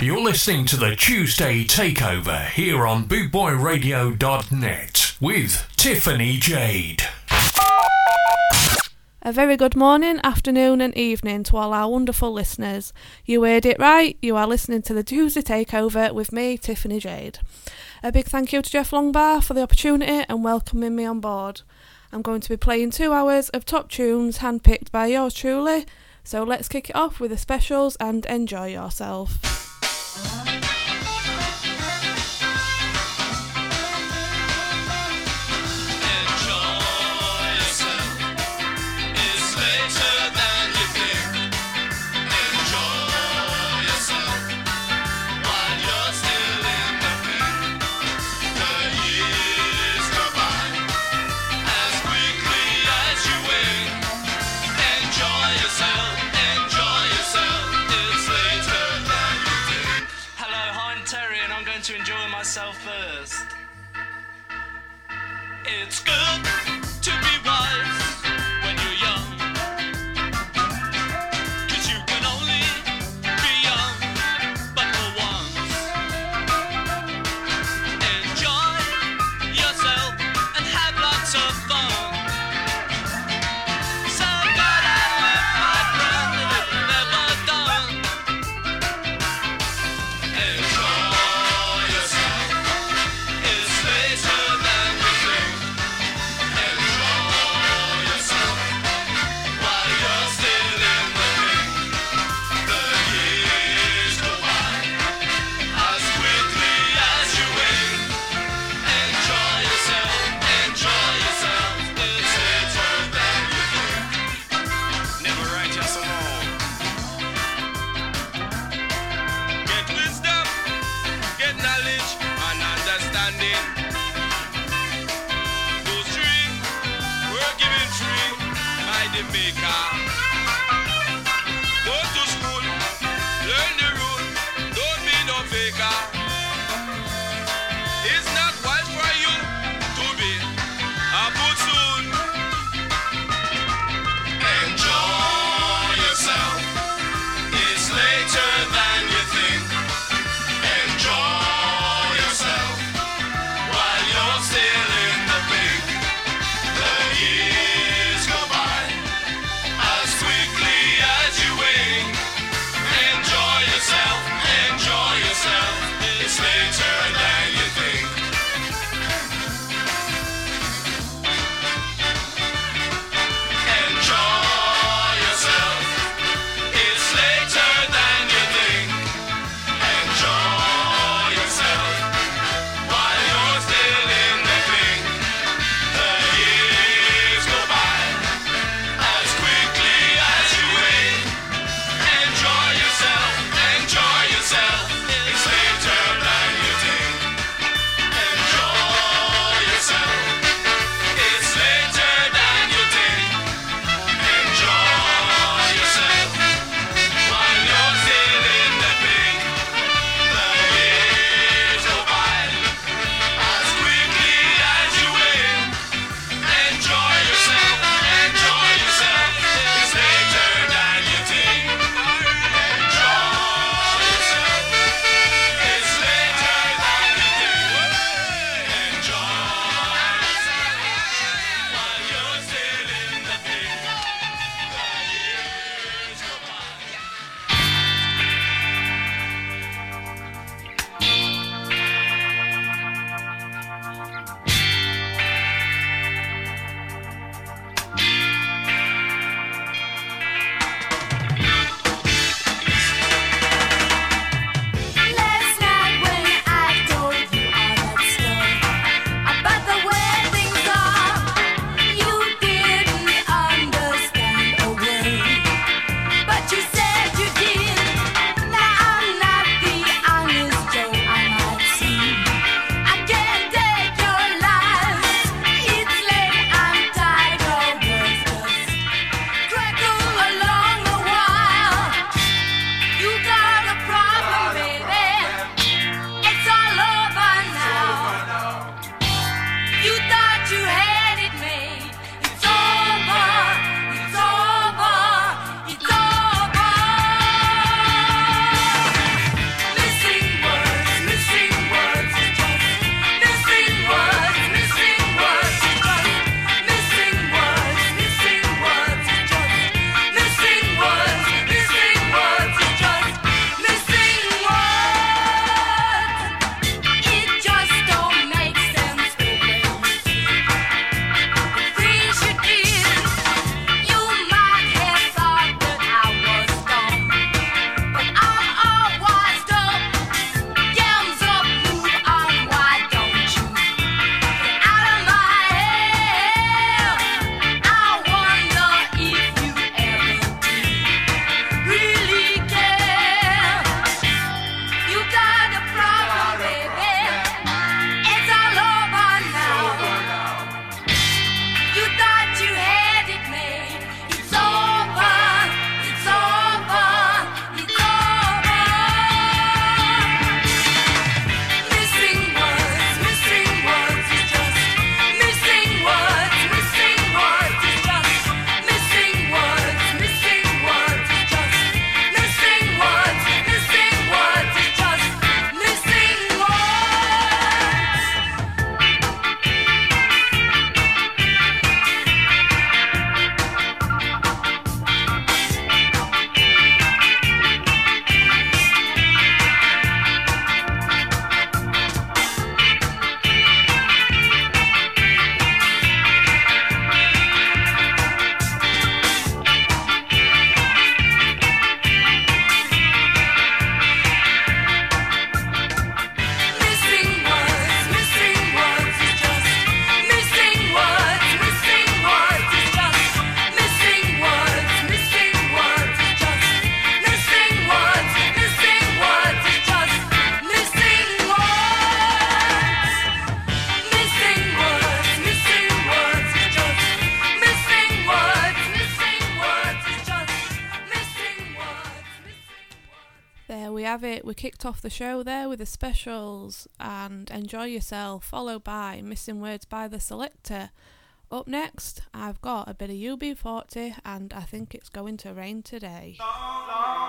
You're listening to the Tuesday Takeover here on BootboyRadio.net with Tiffany Jade. A very good morning, afternoon, and evening to all our wonderful listeners. You heard it right, you are listening to the Tuesday Takeover with me, Tiffany Jade. A big thank you to Jeff Longbar for the opportunity and welcoming me on board. I'm going to be playing two hours of top tunes handpicked by yours truly, so let's kick it off with the specials and enjoy yourself. It's kicked off the show there with the specials and Enjoy Yourself, followed by Missing Words by the Selecter. Up next, I've got a bit of UB40 and I think it's going to rain today. No.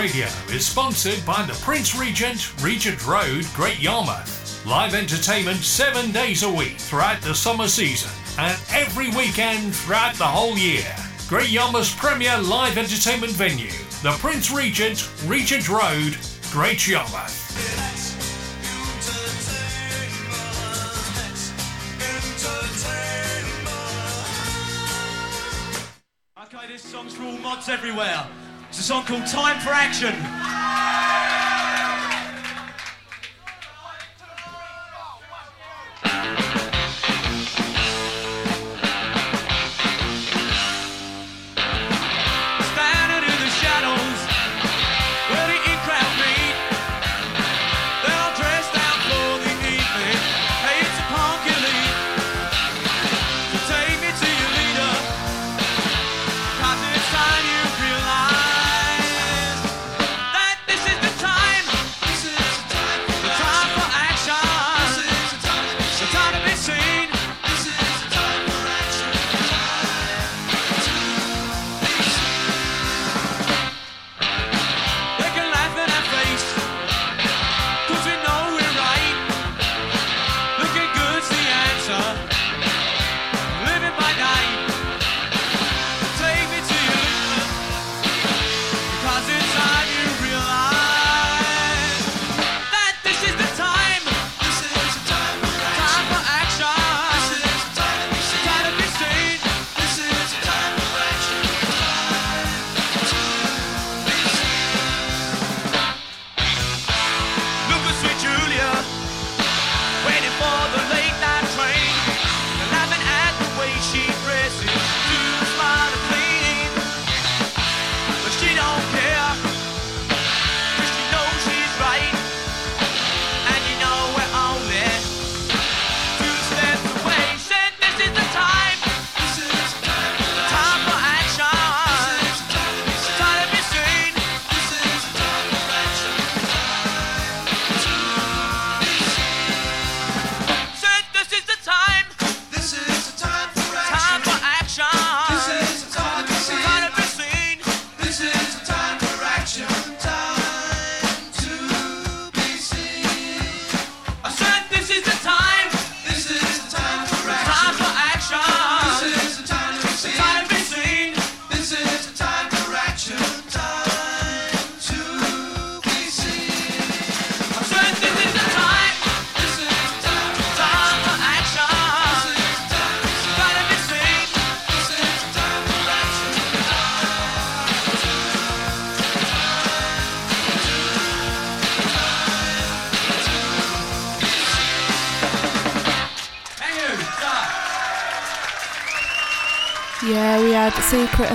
Radio is sponsored by the Prince Regent, Regent Road, Great Yarmouth. Live entertainment seven days a week throughout the summer season and every weekend throughout the whole year. Great Yarmouth's premier live entertainment venue, the Prince Regent, Regent Road, Great Yarmouth. Okay, this song's for all mods everywhere. It's a song called Time for Action.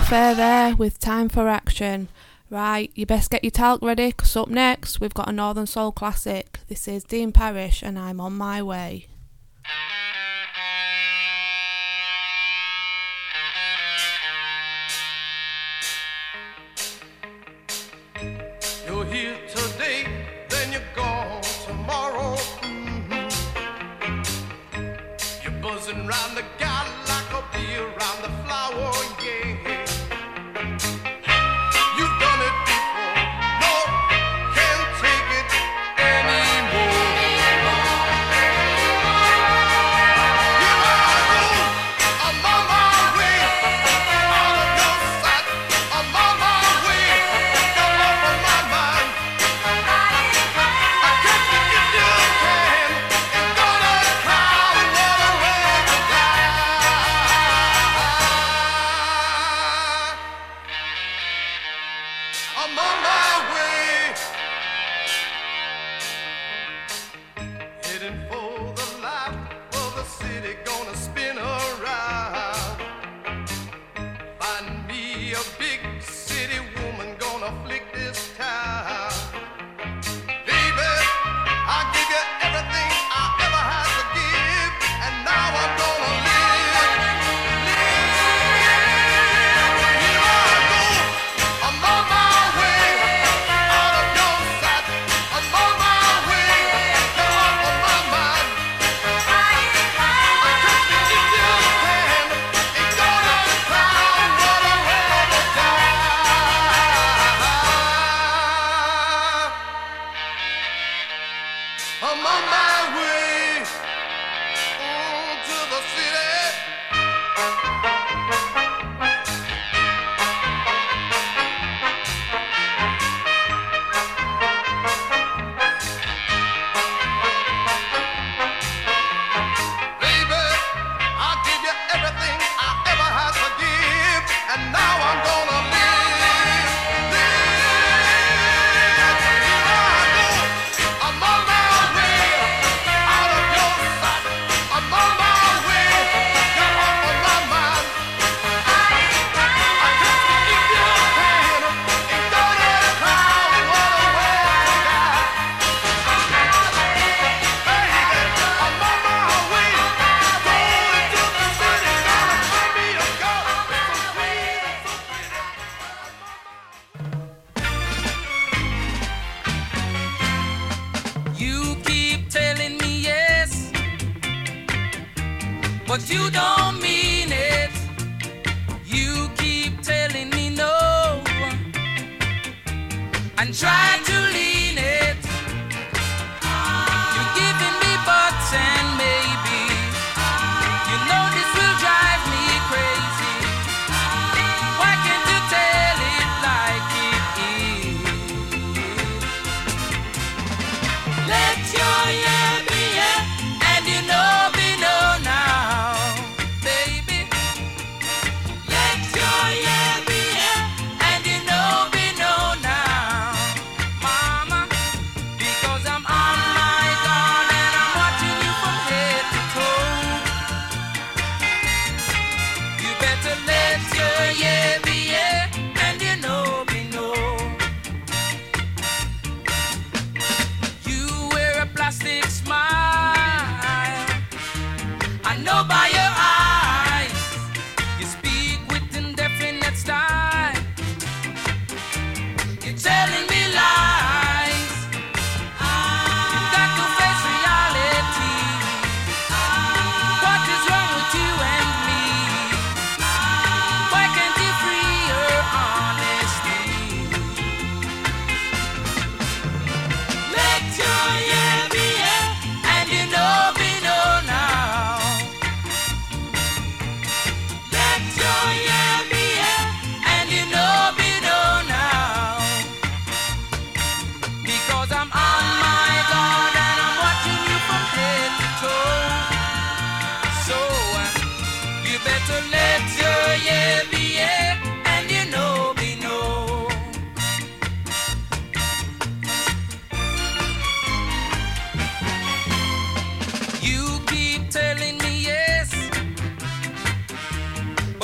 fair there with Time for Action. Right, you best get your talc ready because up next we've got a Northern Soul classic. This is Dean Parrish and I'm on my way. among us.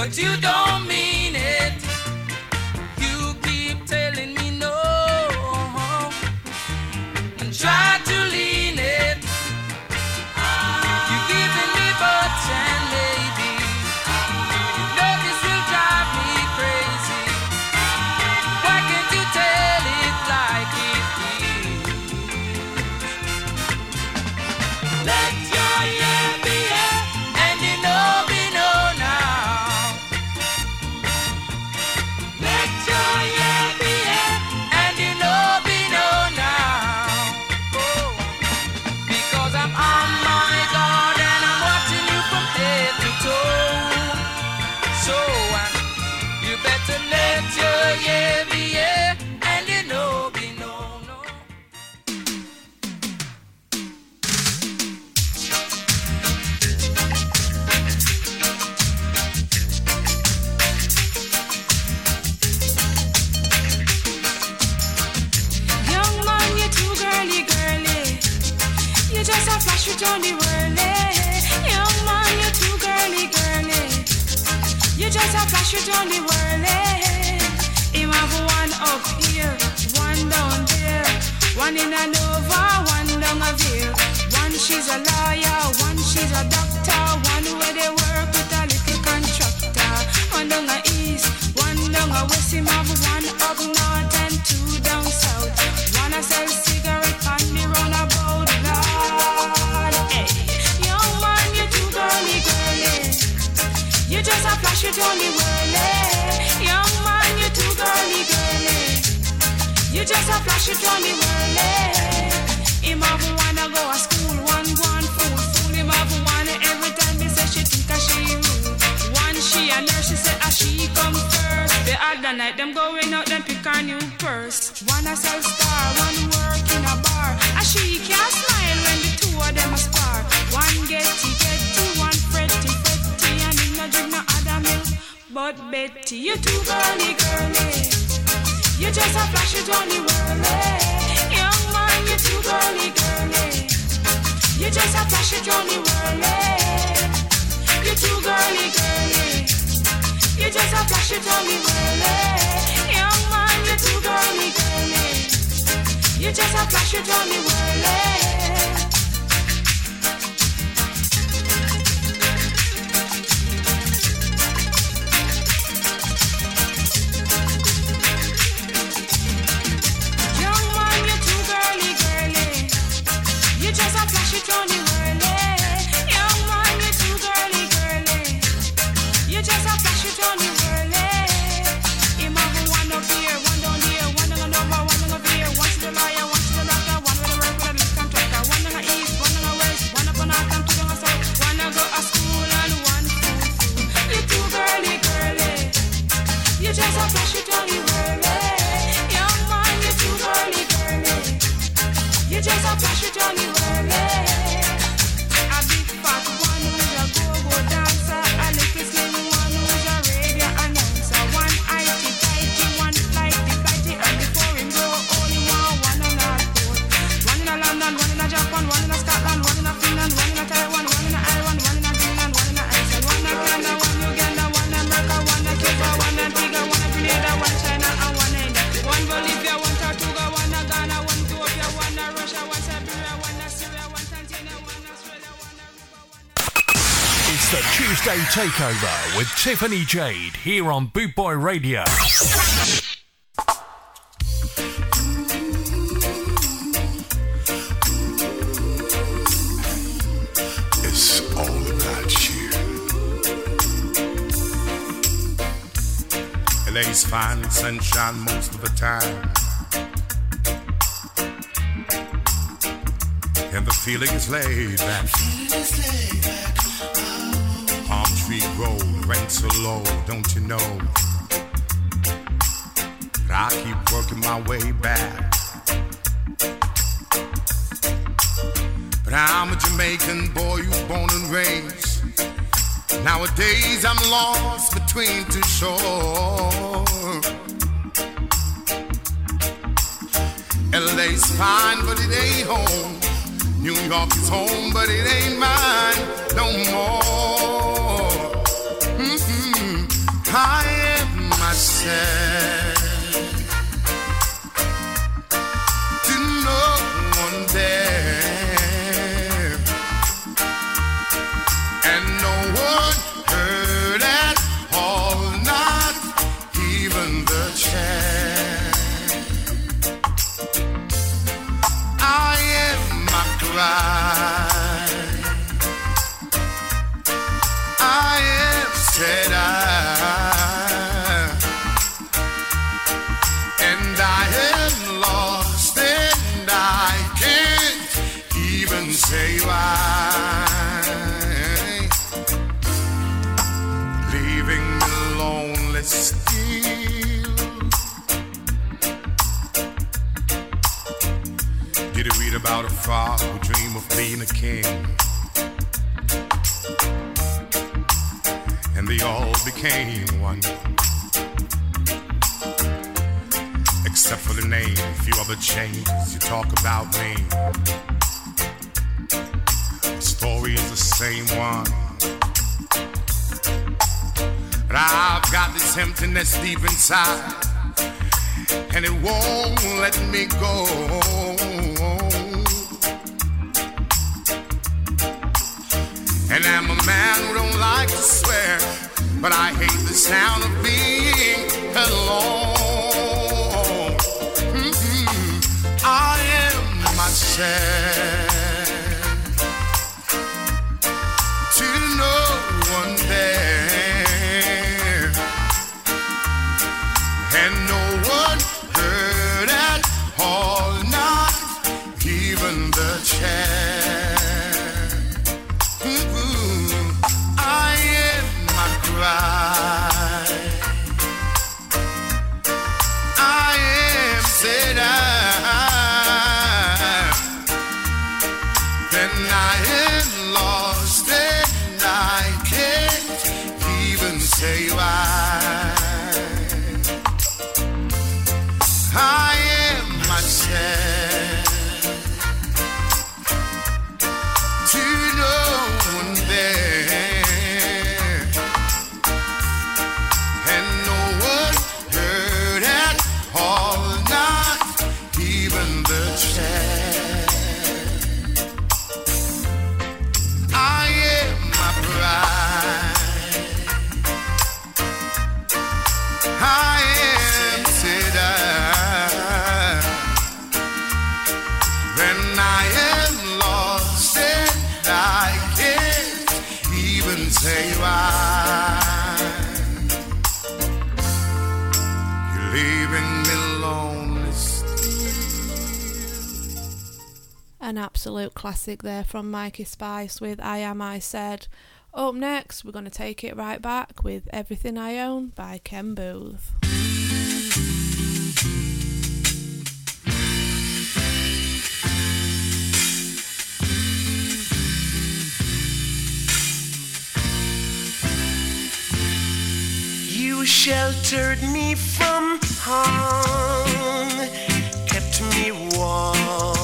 But you don't Takeover with Tiffany Jade here on Boot Boy Radio. It's all about you. LA's fine sunshine most of the time. And the feeling is laid back. Road, rent so low, don't you know? But I keep working my way back. But I'm a Jamaican boy who's born and raised. Nowadays I'm lost between two shores. LA's fine, but it ain't home. New York is home, but it ain't mine no more. I am myself. Other. You talk about me. The story is the same one. But I've got this emptiness deep inside and it won't let me go. And I'm a man who don't like to swear, but I hate the sound of being alone. Am classic there from Mikey Spice with I Am I Said. Up next, we're going to take it right back with Everything I Own by Ken Boothe. You sheltered me from harm, kept me warm,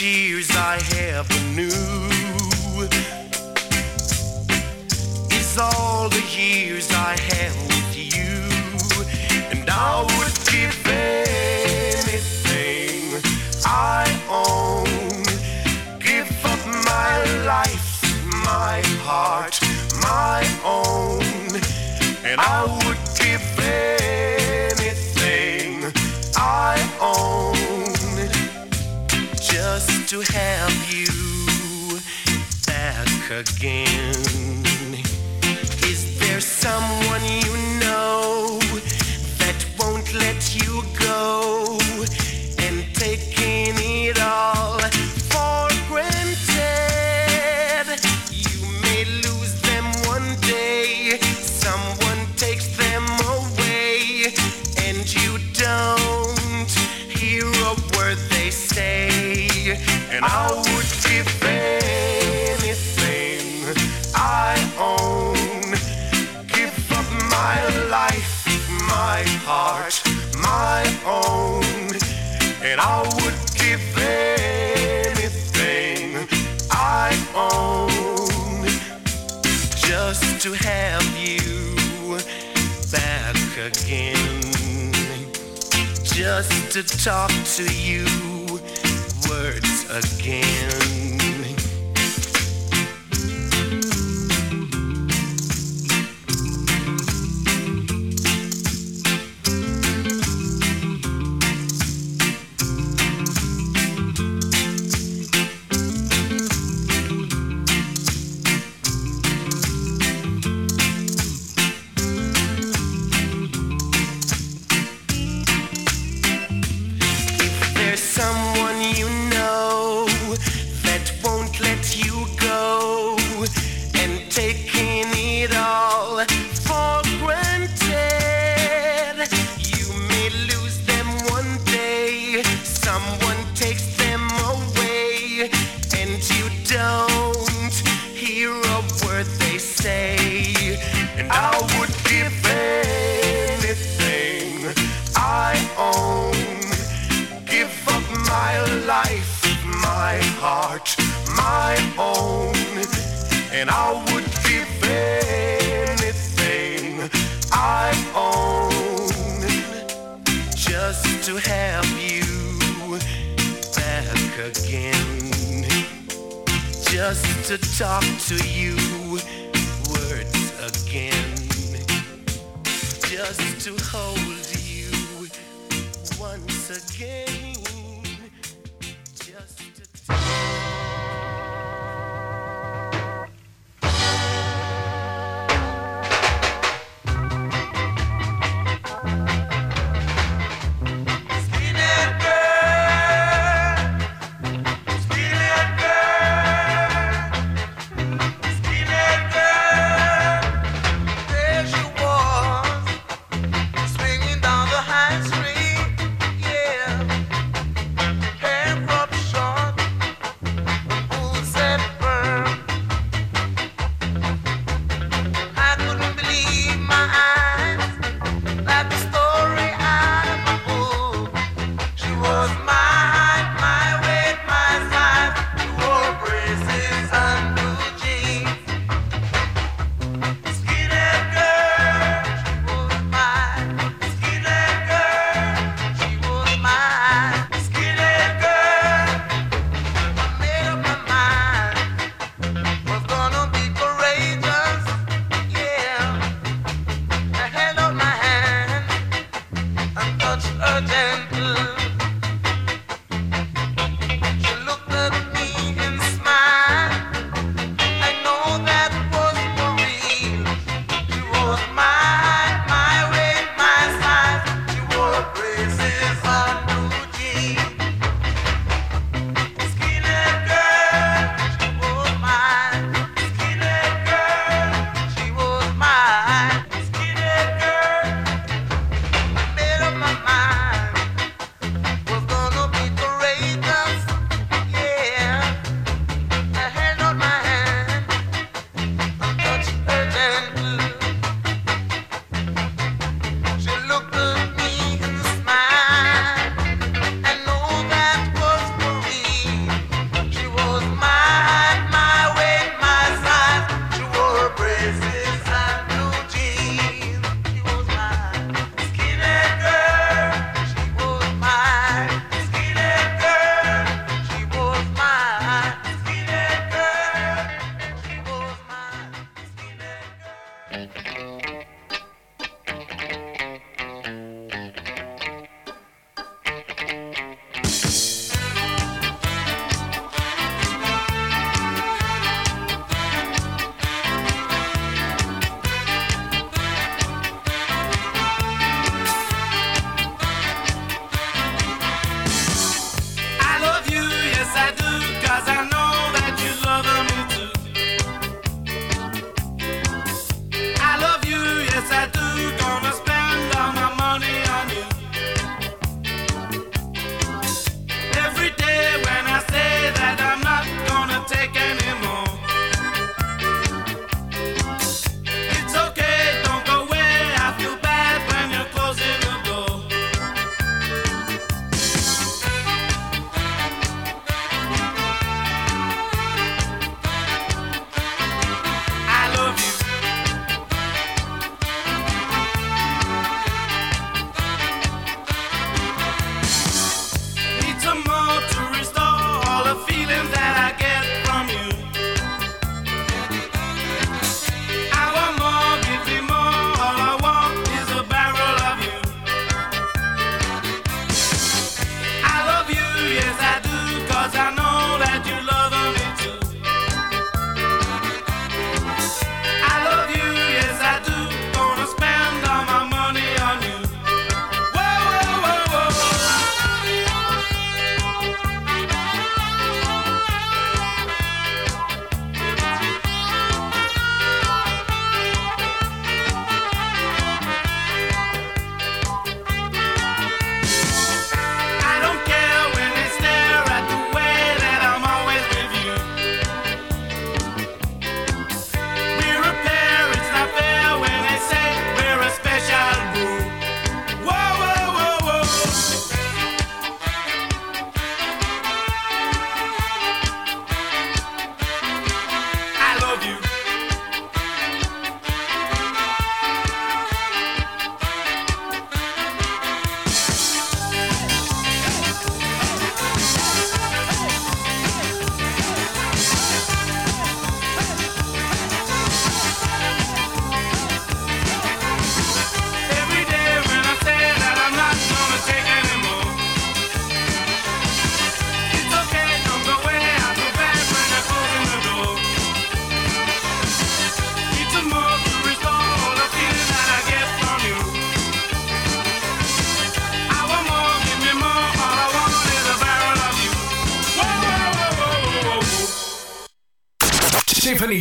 tears I ever knew. is all the years I have with you, and I would give anything I own, give up my life, my heart, my own, and I would give anything. just to have you back again. Is there someone you know that won't let you go and taking it all for granted? You may lose them one day, someone takes them away, and you don't. And I would give anything I own, give up my life, my heart, my own. And I would give anything I own. Just to have you back again, just to talk to you words again. to talk to you.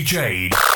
Jade.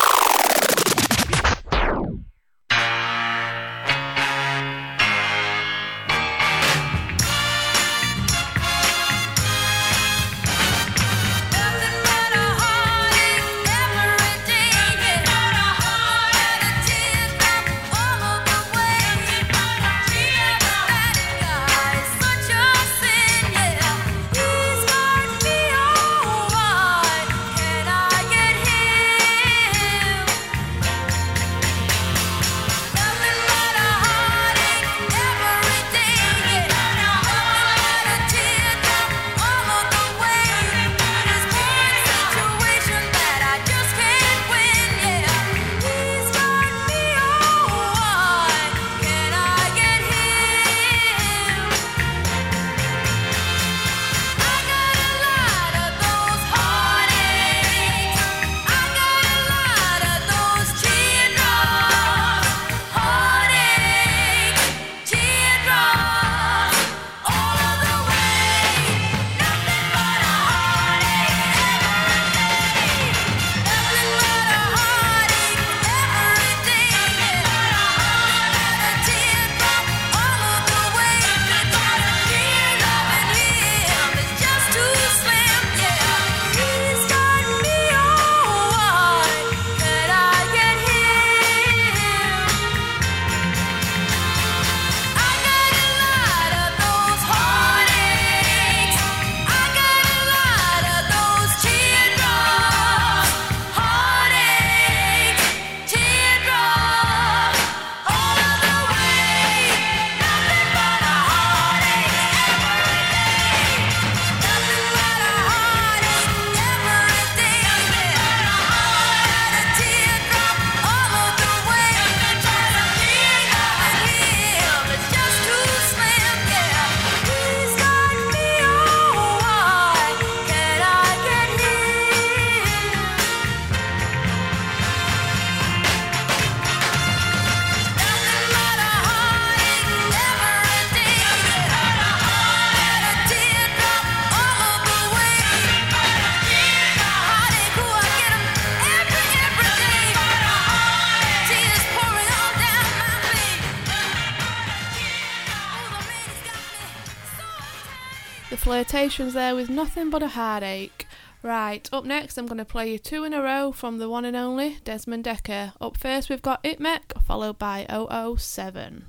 The there with nothing but a heartache. Right, up next I'm going to play you two in a row from the one and only Desmond Dekker. Up first we've got It Mek, followed by 007.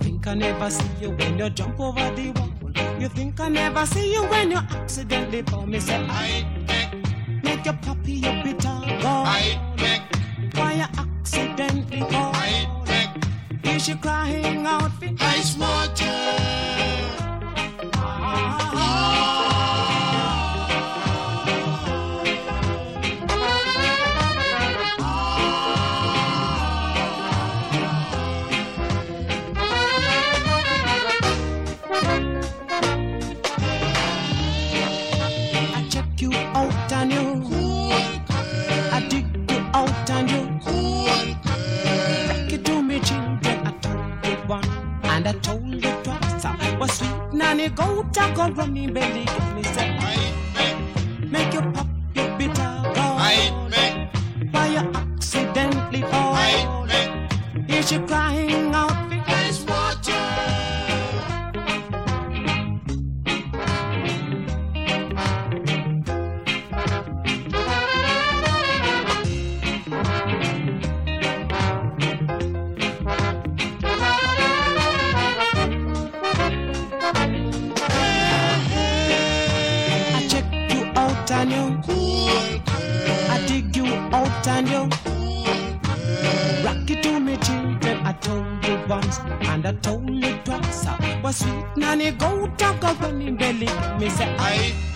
think I never see you when you jump over the wall. You think I never see you when you accidentally fall. Me say I make, your puppy your bitter go. I make, why you accidentally fall. I make, is she crying out for ice water? Goat I go running belly get me say make you pop your bitter go I make why you accidentally fall I make is she crying out and I told twice I was sweet nanny? Go talk a running belly. Me say I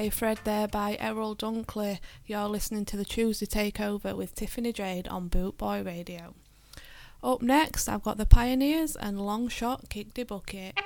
OK Fred there by Errol Dunkley. You're listening to the Tuesday Takeover with Tiffany Jade on Boot Boy Radio. Up next, I've got the Pioneers and Long Shot Kick the Bucket.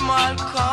small car.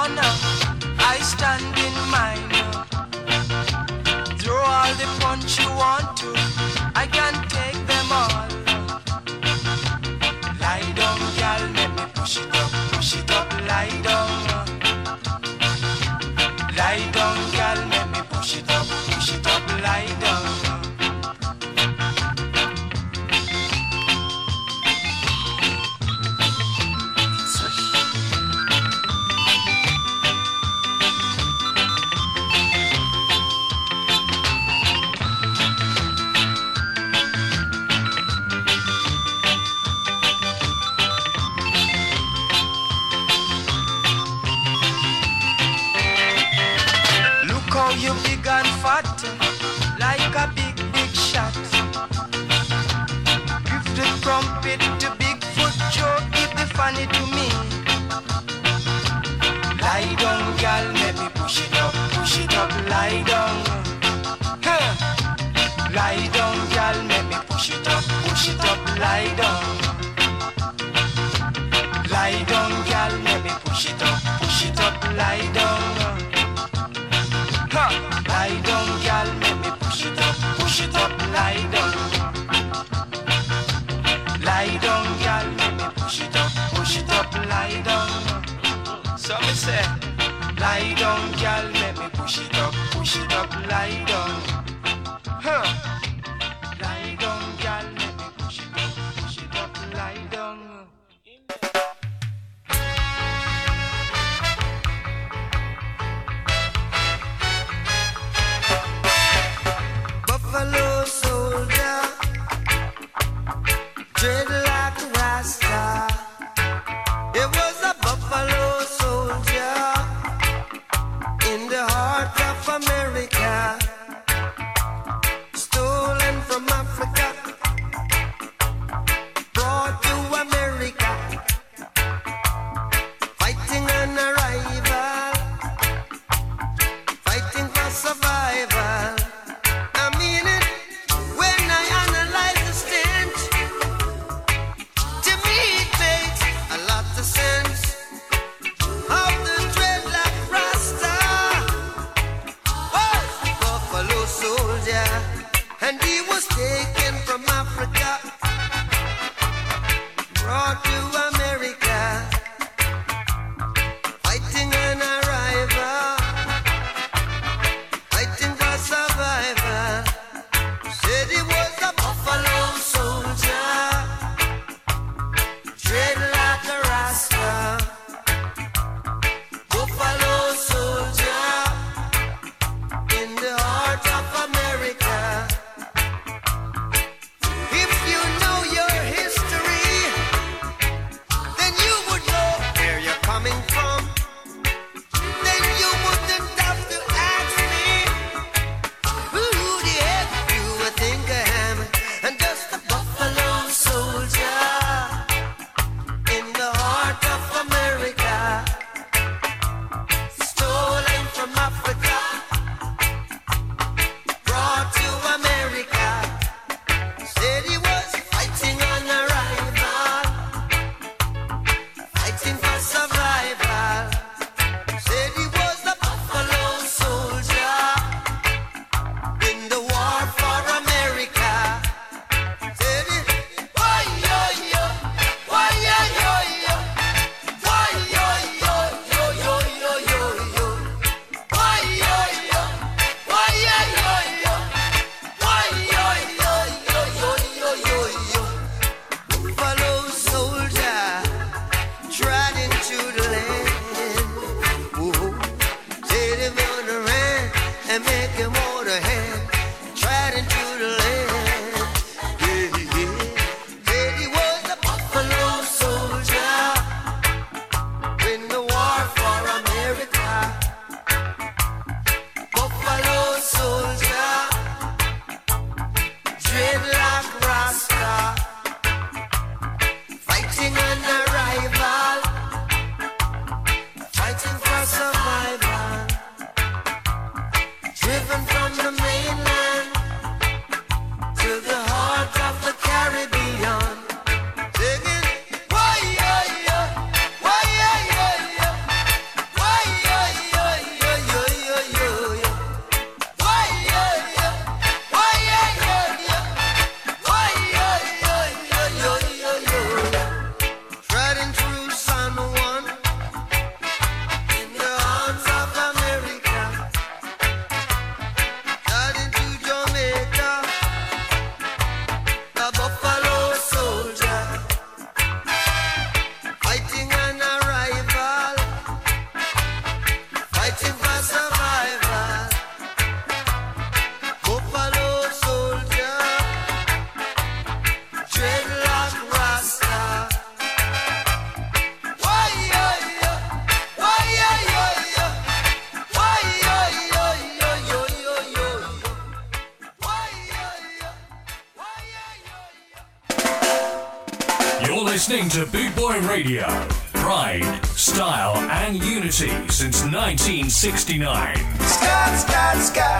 Radio. Pride, style, and unity since 1969. Scott, Scott, Scott.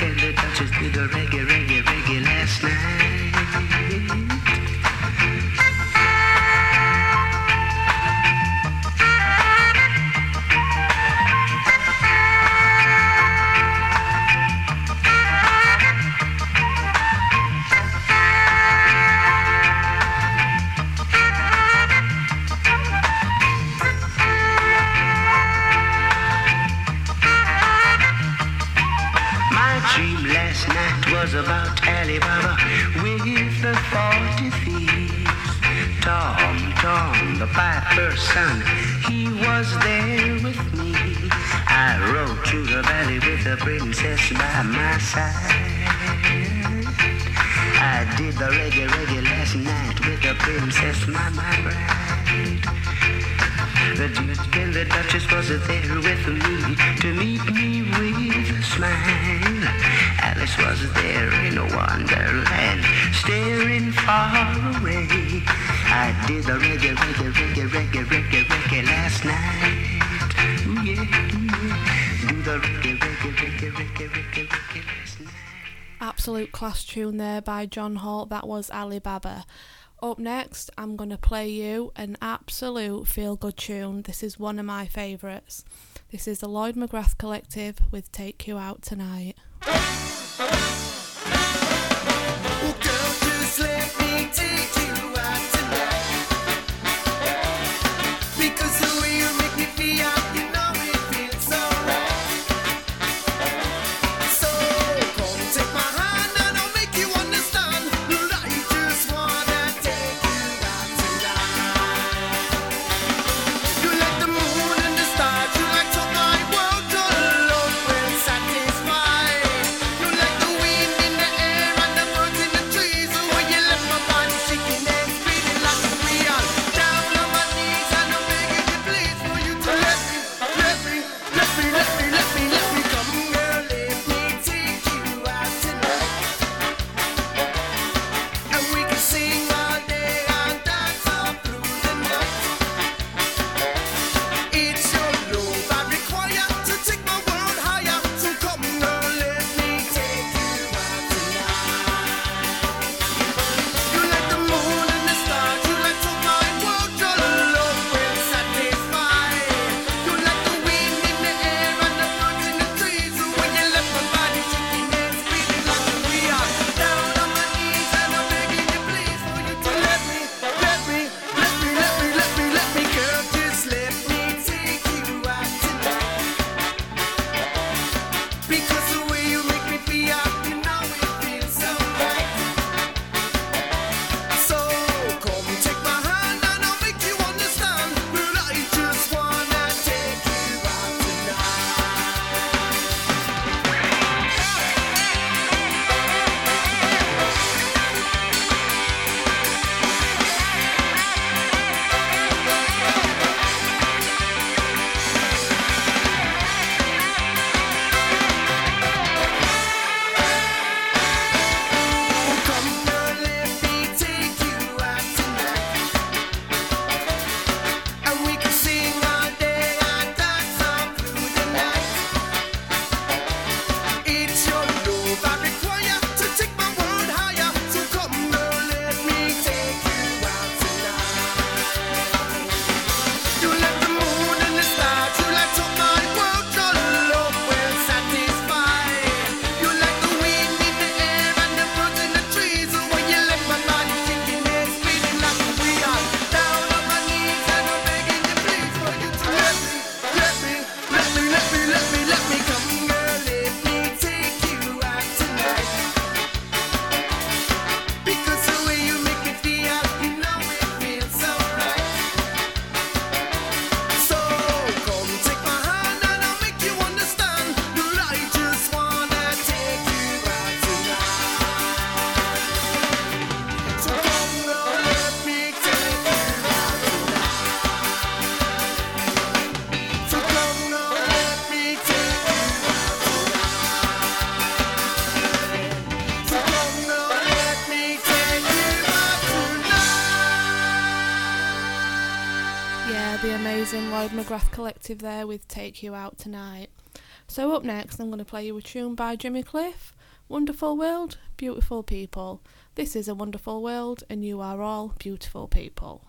The Duke and the reggae, reggae, reggae last night. Alibaba with the forty thieves. Tom, Tom, the piper's son, he was there with me. I rode through the valley with the princess by my side. I did the reggae, reggae last night with the princess, my, my bride. The Duke and the Duchess was there with me to meet me with a smile. Alice was there in a wonderland, staring far away. I did the reggae, reggae, reggae, reggae, reggae, reggae last night. Ooh yeah, ooh yeah. Do the reggae, reggae, reggae, reggae, reggae, reggae. Absolute class tune there by John Holt. That was Alibaba. Up next, I'm going to play you an absolute feel good tune. This is one of my favourites. This is the Lloyd McGrath Collective with Take You Out Tonight. Because There with Take You Out Tonight. So, up next, I'm going to play you a tune by Jimmy Cliff Wonderful World, Beautiful People. This is a wonderful world, and you are all beautiful people.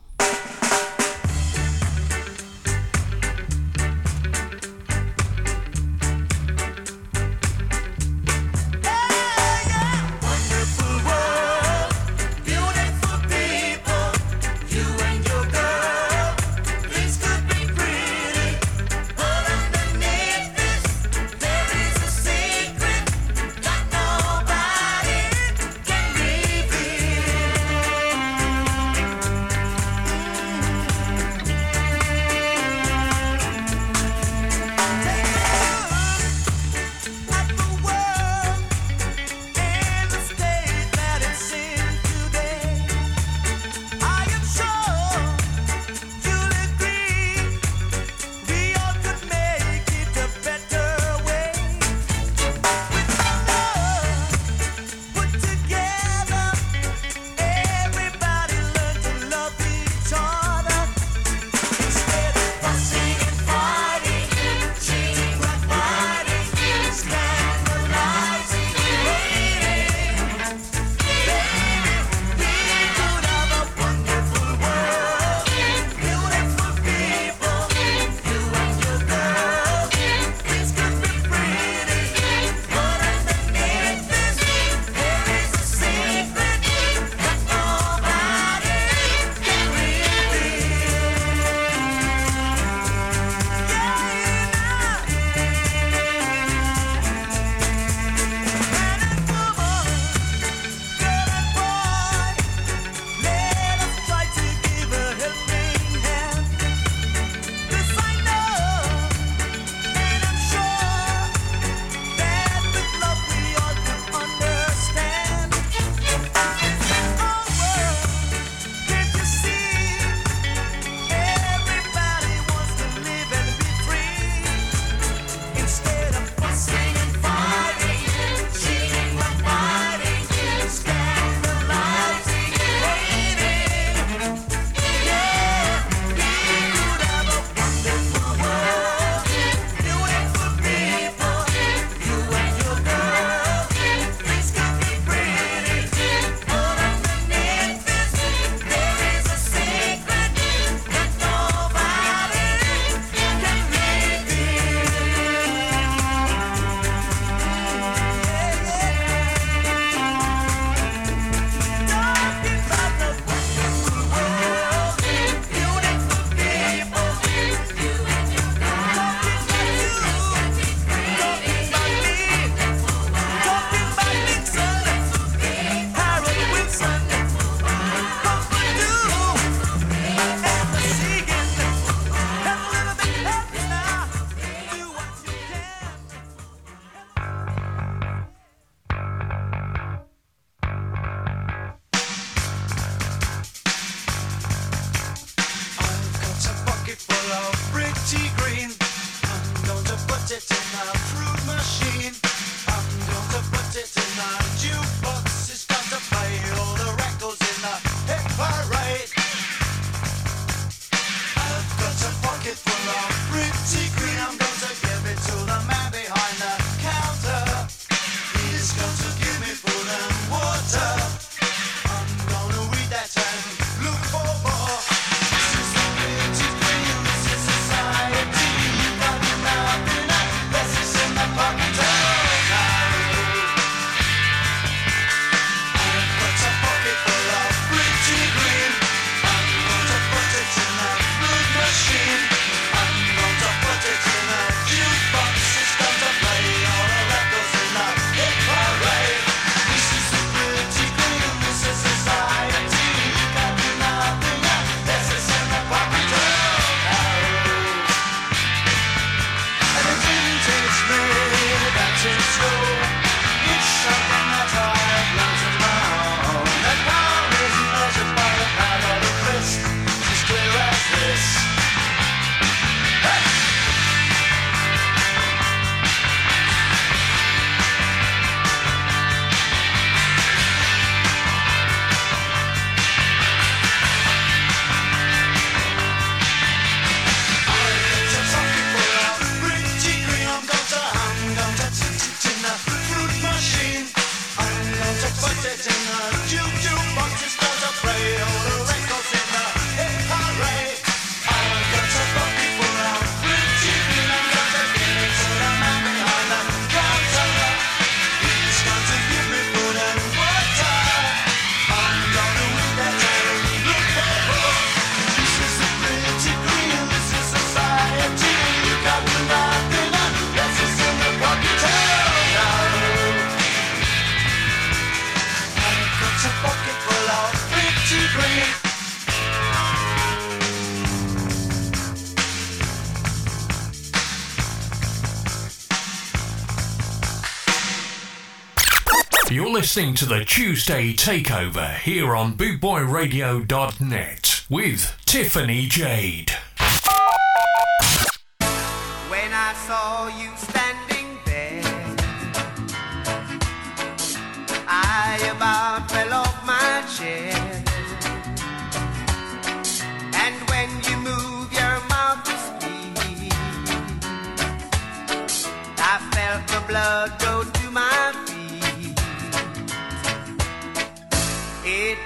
Listening to the Tuesday Takeover here on bootboyradio.net with Tiffany Jade.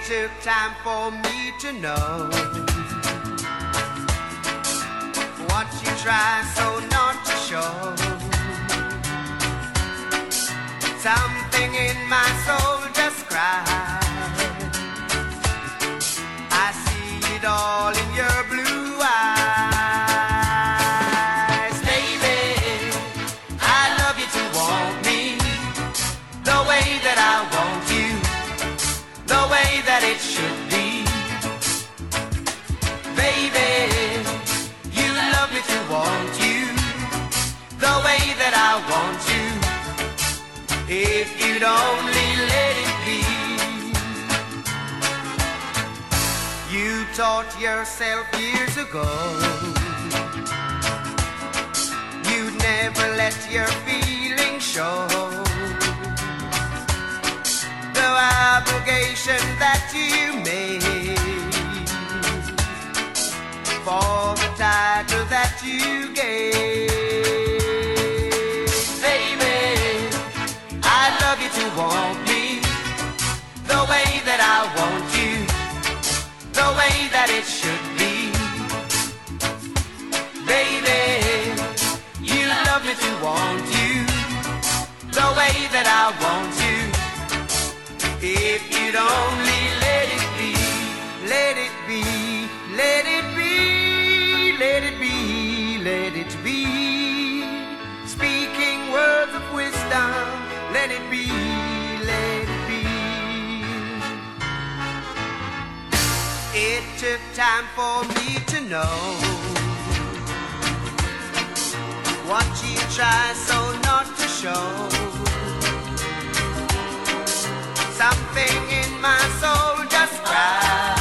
Took time for me to know what you try so not to show. Something in my soul just cried. I see it all in your If you'd only let it be, you taught yourself years ago. You'd never let your feelings show. The obligation that you made for the title that you gave. Want me the way that I want you, the way that it should be. Baby, you love me to want you the way that I want you. If you'd only let it be, let it be, let it be, let it be, let it be. Speaking words of wisdom, let it be, took time for me to know what you try so not to show. Something in my soul just cried.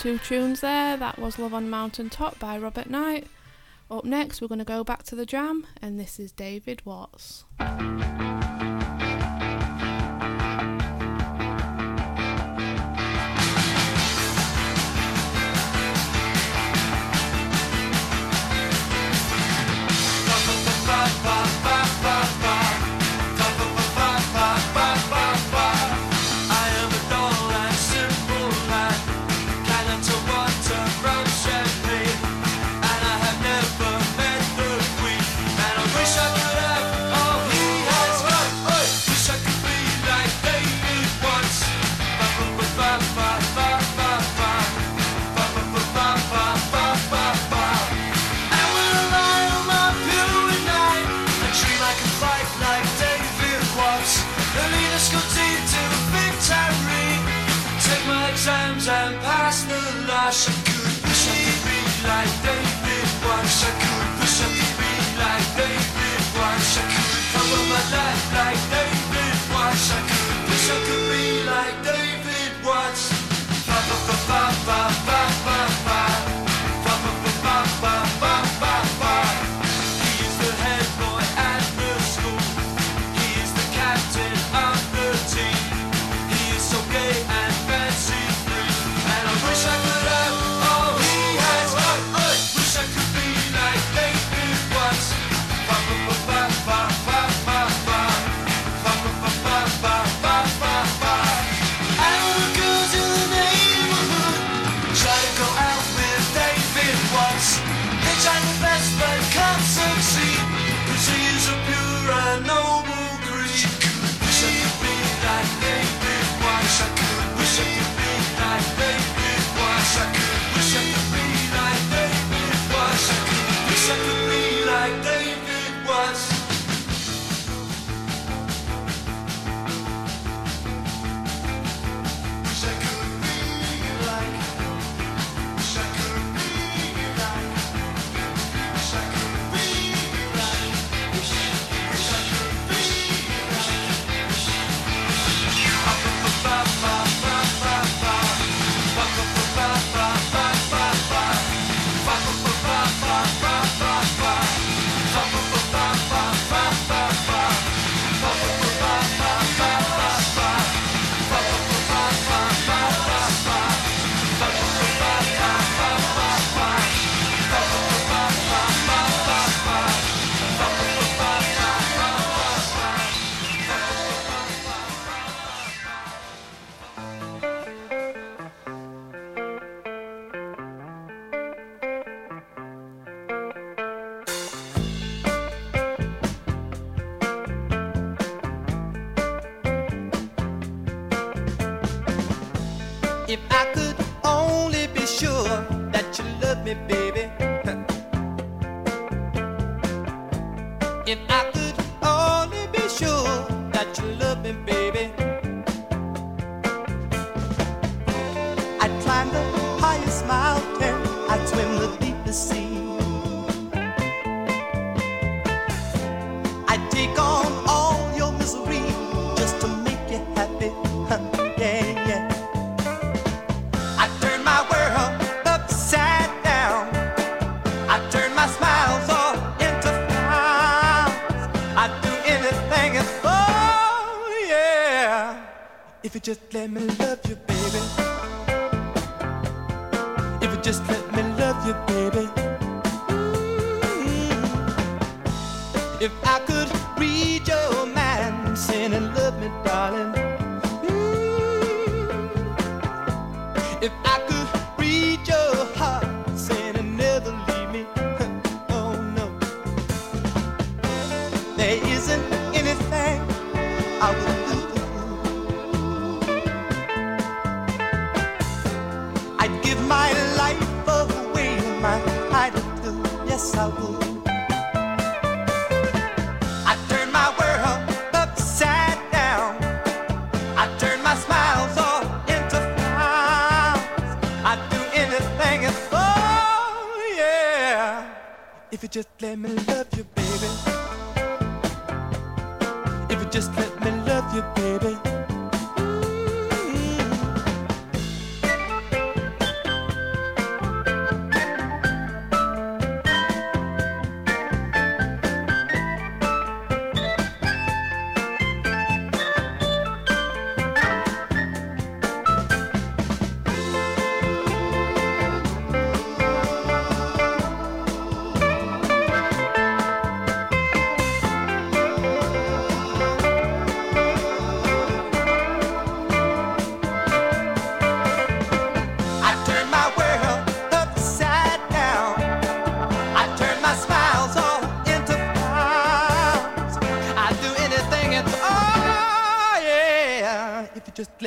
two tunes there. That was Love on Mountain Top by Robert Knight. Up next, we're going to go back to the jam, and this is David Watts.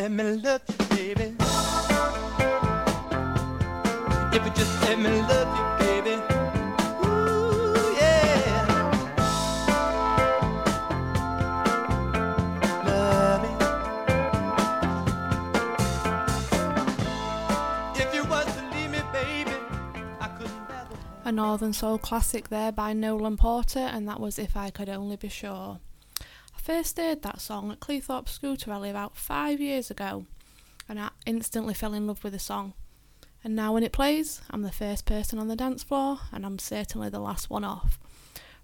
Let me love you, baby. If you just let me love you, baby. A Northern Soul classic there by Nolan Porter, and that was If I Could Only Be Sure. First heard that song at Cleethorpes Scooter Rally about five years ago, and I instantly fell in love with the song. And now when it plays, I'm the first person on the dance floor, and I'm certainly the last one off.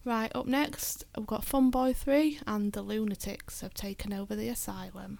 Right, up next, I've got Fun Boy 3 and the Lunatics have taken over the asylum.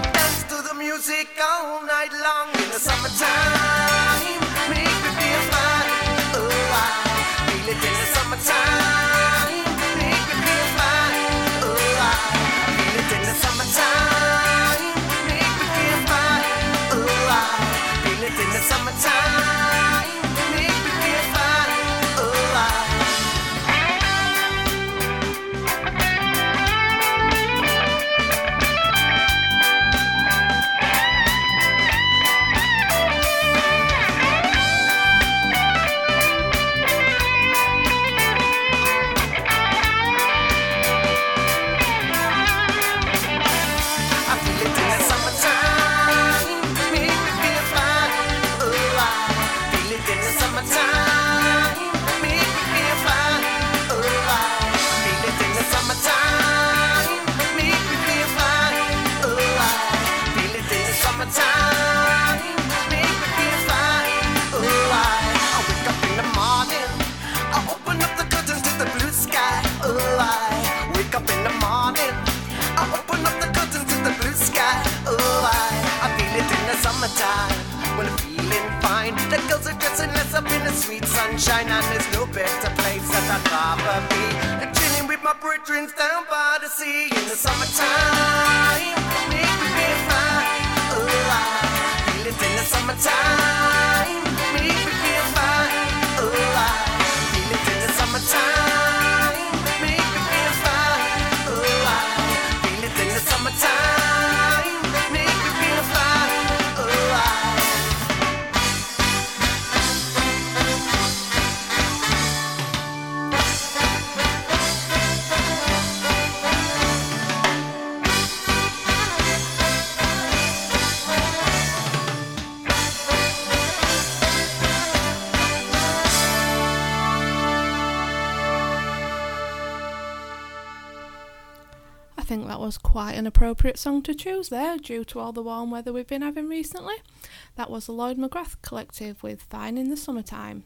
music all night long in the summertime. Make me feel fine. Oh, I feel it in the summertime. Make me feel fine. Oh, I feel it in the summertime. Make me feel fine. Oh, I feel it in the summertime. evaporate drinks down by the sea in the summertime. Make me feel fine, oh, alive. Feel it in the summertime. quite an appropriate song to choose there due to all the warm weather we've been having recently. That was the Lloyd McGrath Collective with Fine in the Summertime.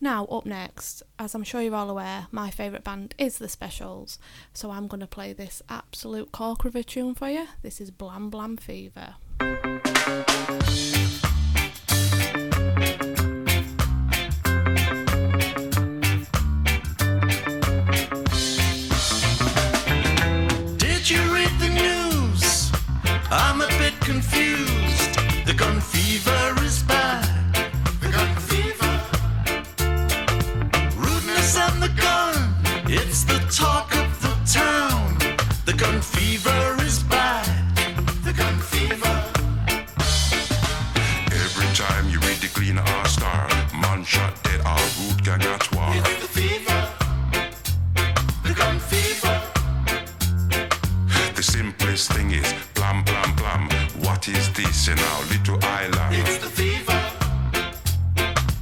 Now, up next, as I'm sure you're all aware, my favourite band is The Specials, so I'm going to play this absolute corker of a tune for you. This is Blam Blam Fever. Simplest thing is blam blam blam. What is this in our little island? It's the fever.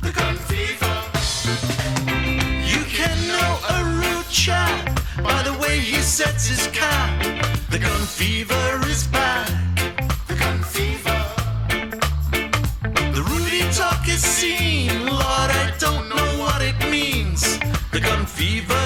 The gun fever. You can know a rude chap by the way he sets his cap. The gun fever is bad. The gun fever. The rudy talk is seen. Lord, I don't know what it means. The gun fever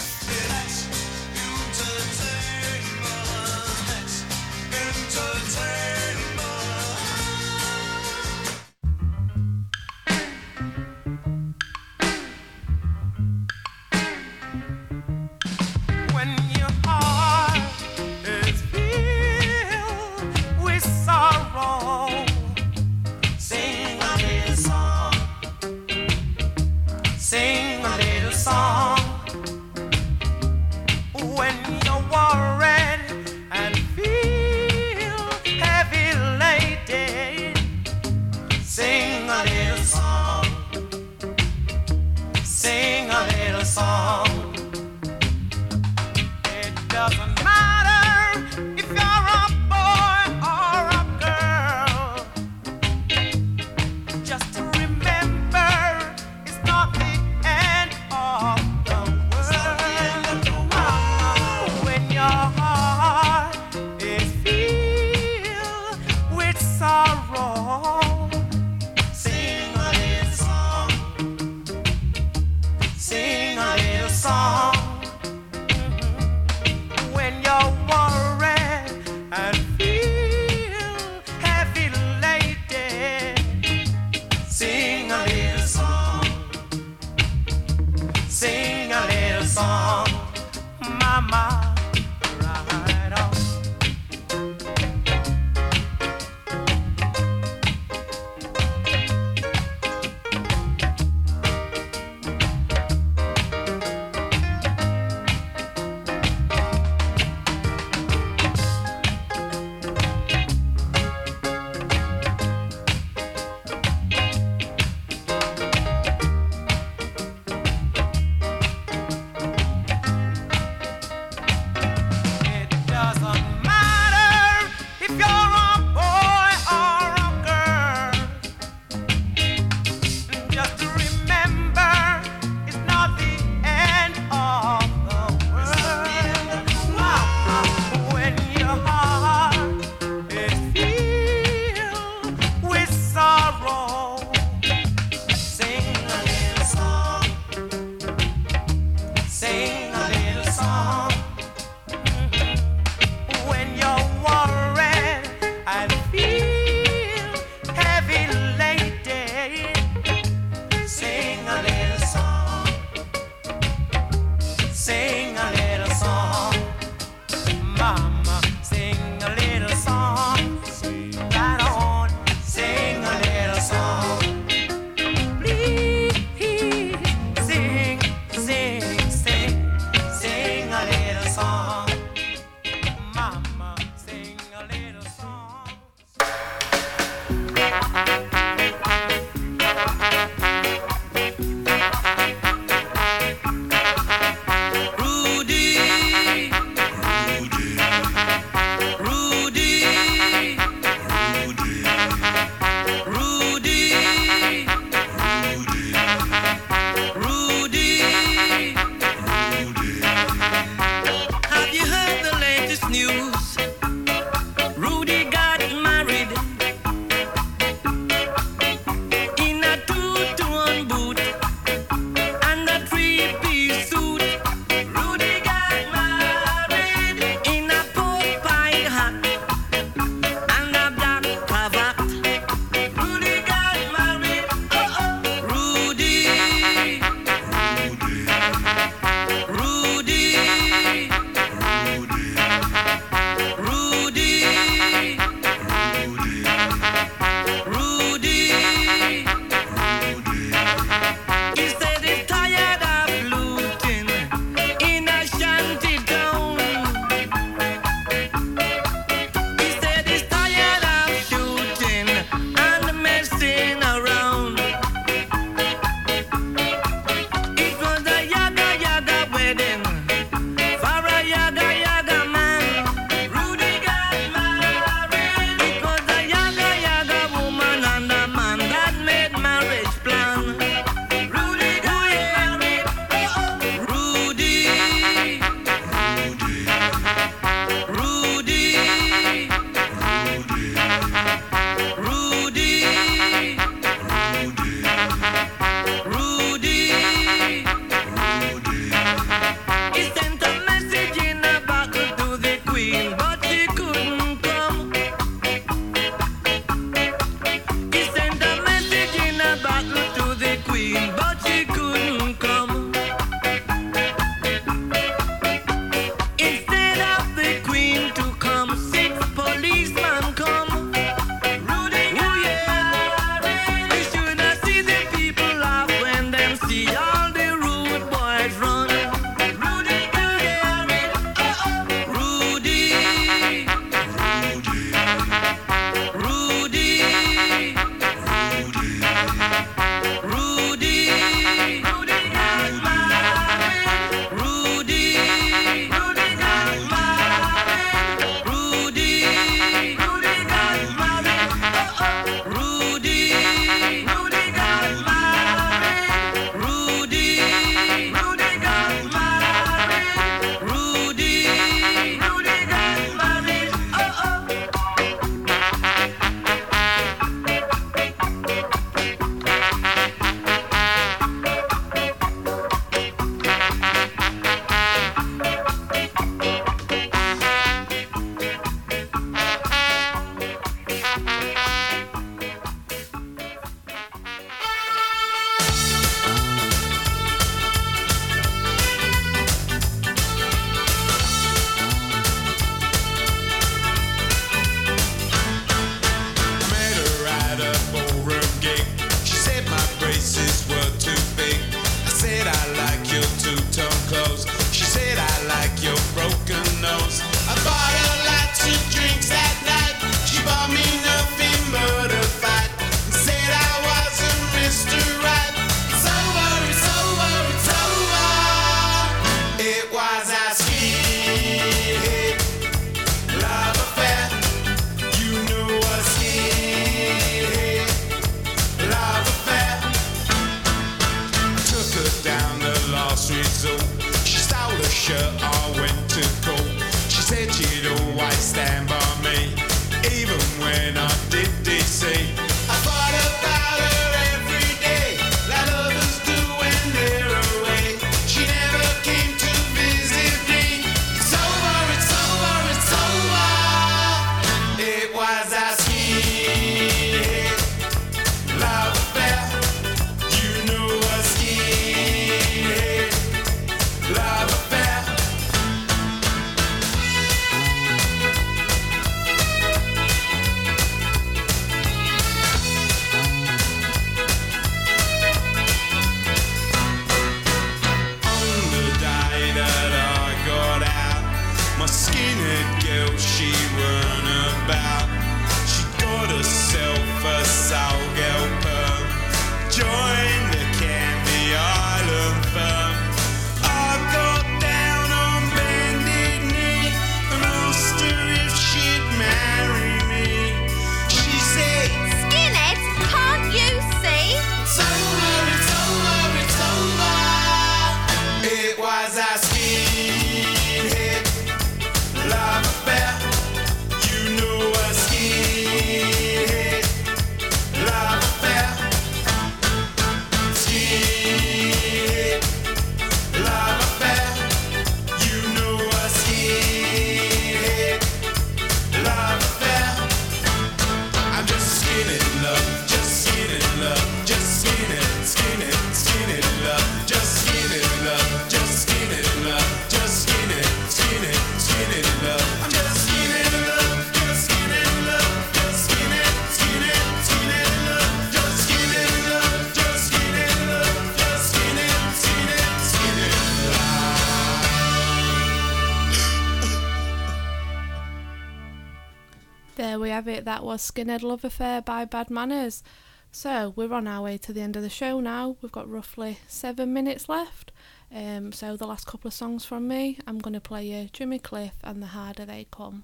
Was Skinhead Love Affair by Bad Manners. So we're on our way to the end of the show now. We've got roughly seven minutes left. Um, so the last couple of songs from me, I'm going to play you Jimmy Cliff and The Harder They Come.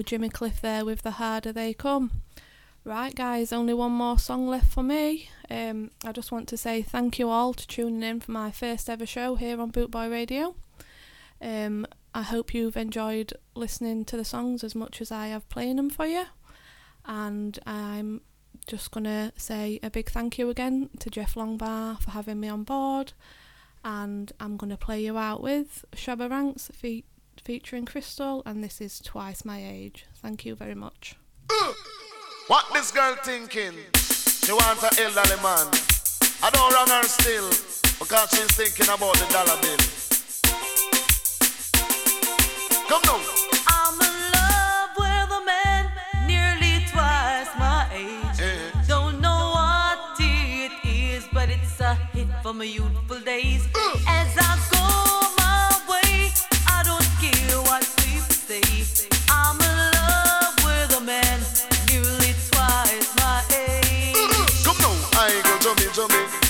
Was Jimmy Cliff there with The Harder They Come. Right, guys, only one more song left for me. Um, I just want to say thank you all to tuning in for my first ever show here on Bootboy Radio. Um, I hope you've enjoyed listening to the songs as much as I have playing them for you. And I'm just going to say a big thank you again to Jeff Longbar for having me on board. And I'm going to play you out with Shabba Ranks fe- featuring Crystal, and this is Twice My Age. Thank you very much. What this girl thinking? She wants an elderly man. I don't run her still because she's thinking about the dollar bill. Come now. I'm in love with a man nearly twice my age. Don't know what it is, but it's a hit for my youthful days. Mm. As I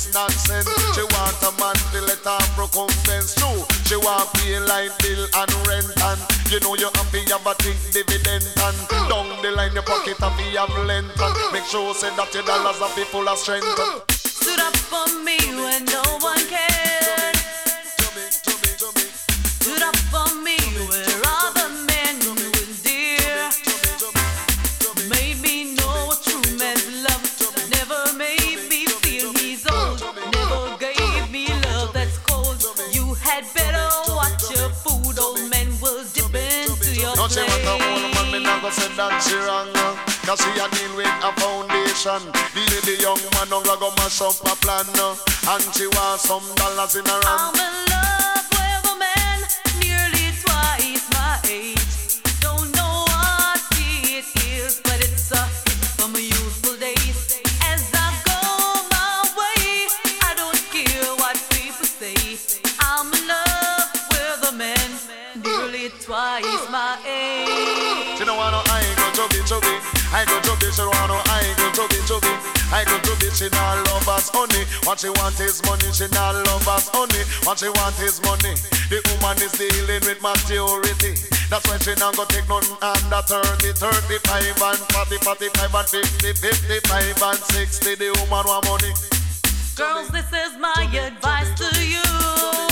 is nonsense. Mm. She want a man to let her recompense too. She want pay light bill and rent and you know you have to have a big dividend and mm. down the line your pocket have to have length and mm. make sure say that your dollars are be full of strength. Stood up for me when no one cared. That she wrong. Cause she a deal with a foundation. The lady young man don't go mash up a plan. And she some dollars in her hand. I'm in love with a man nearly twice my age. Don't know what it is, but it's a hit from youthful days. As I go my way, I don't care what people say. I'm in love with a man nearly twice my age. She don't want no I go chubby. I go chubby. She want no I go chubby chubby. I go chubby. She not love us honey. What she want is money. She not love us honey. What she want is money. The woman is dealing with maturity. That's why she not go take nothing under 30, 35 and 40, 45 and 50, 55 and 60. The woman want money. Girls, this is my advice to you.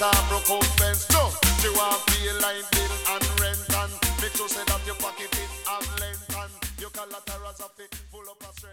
To let her recompense. No, she want pay line bill and rent and make sure say that your pocket is have length and your collateral are fit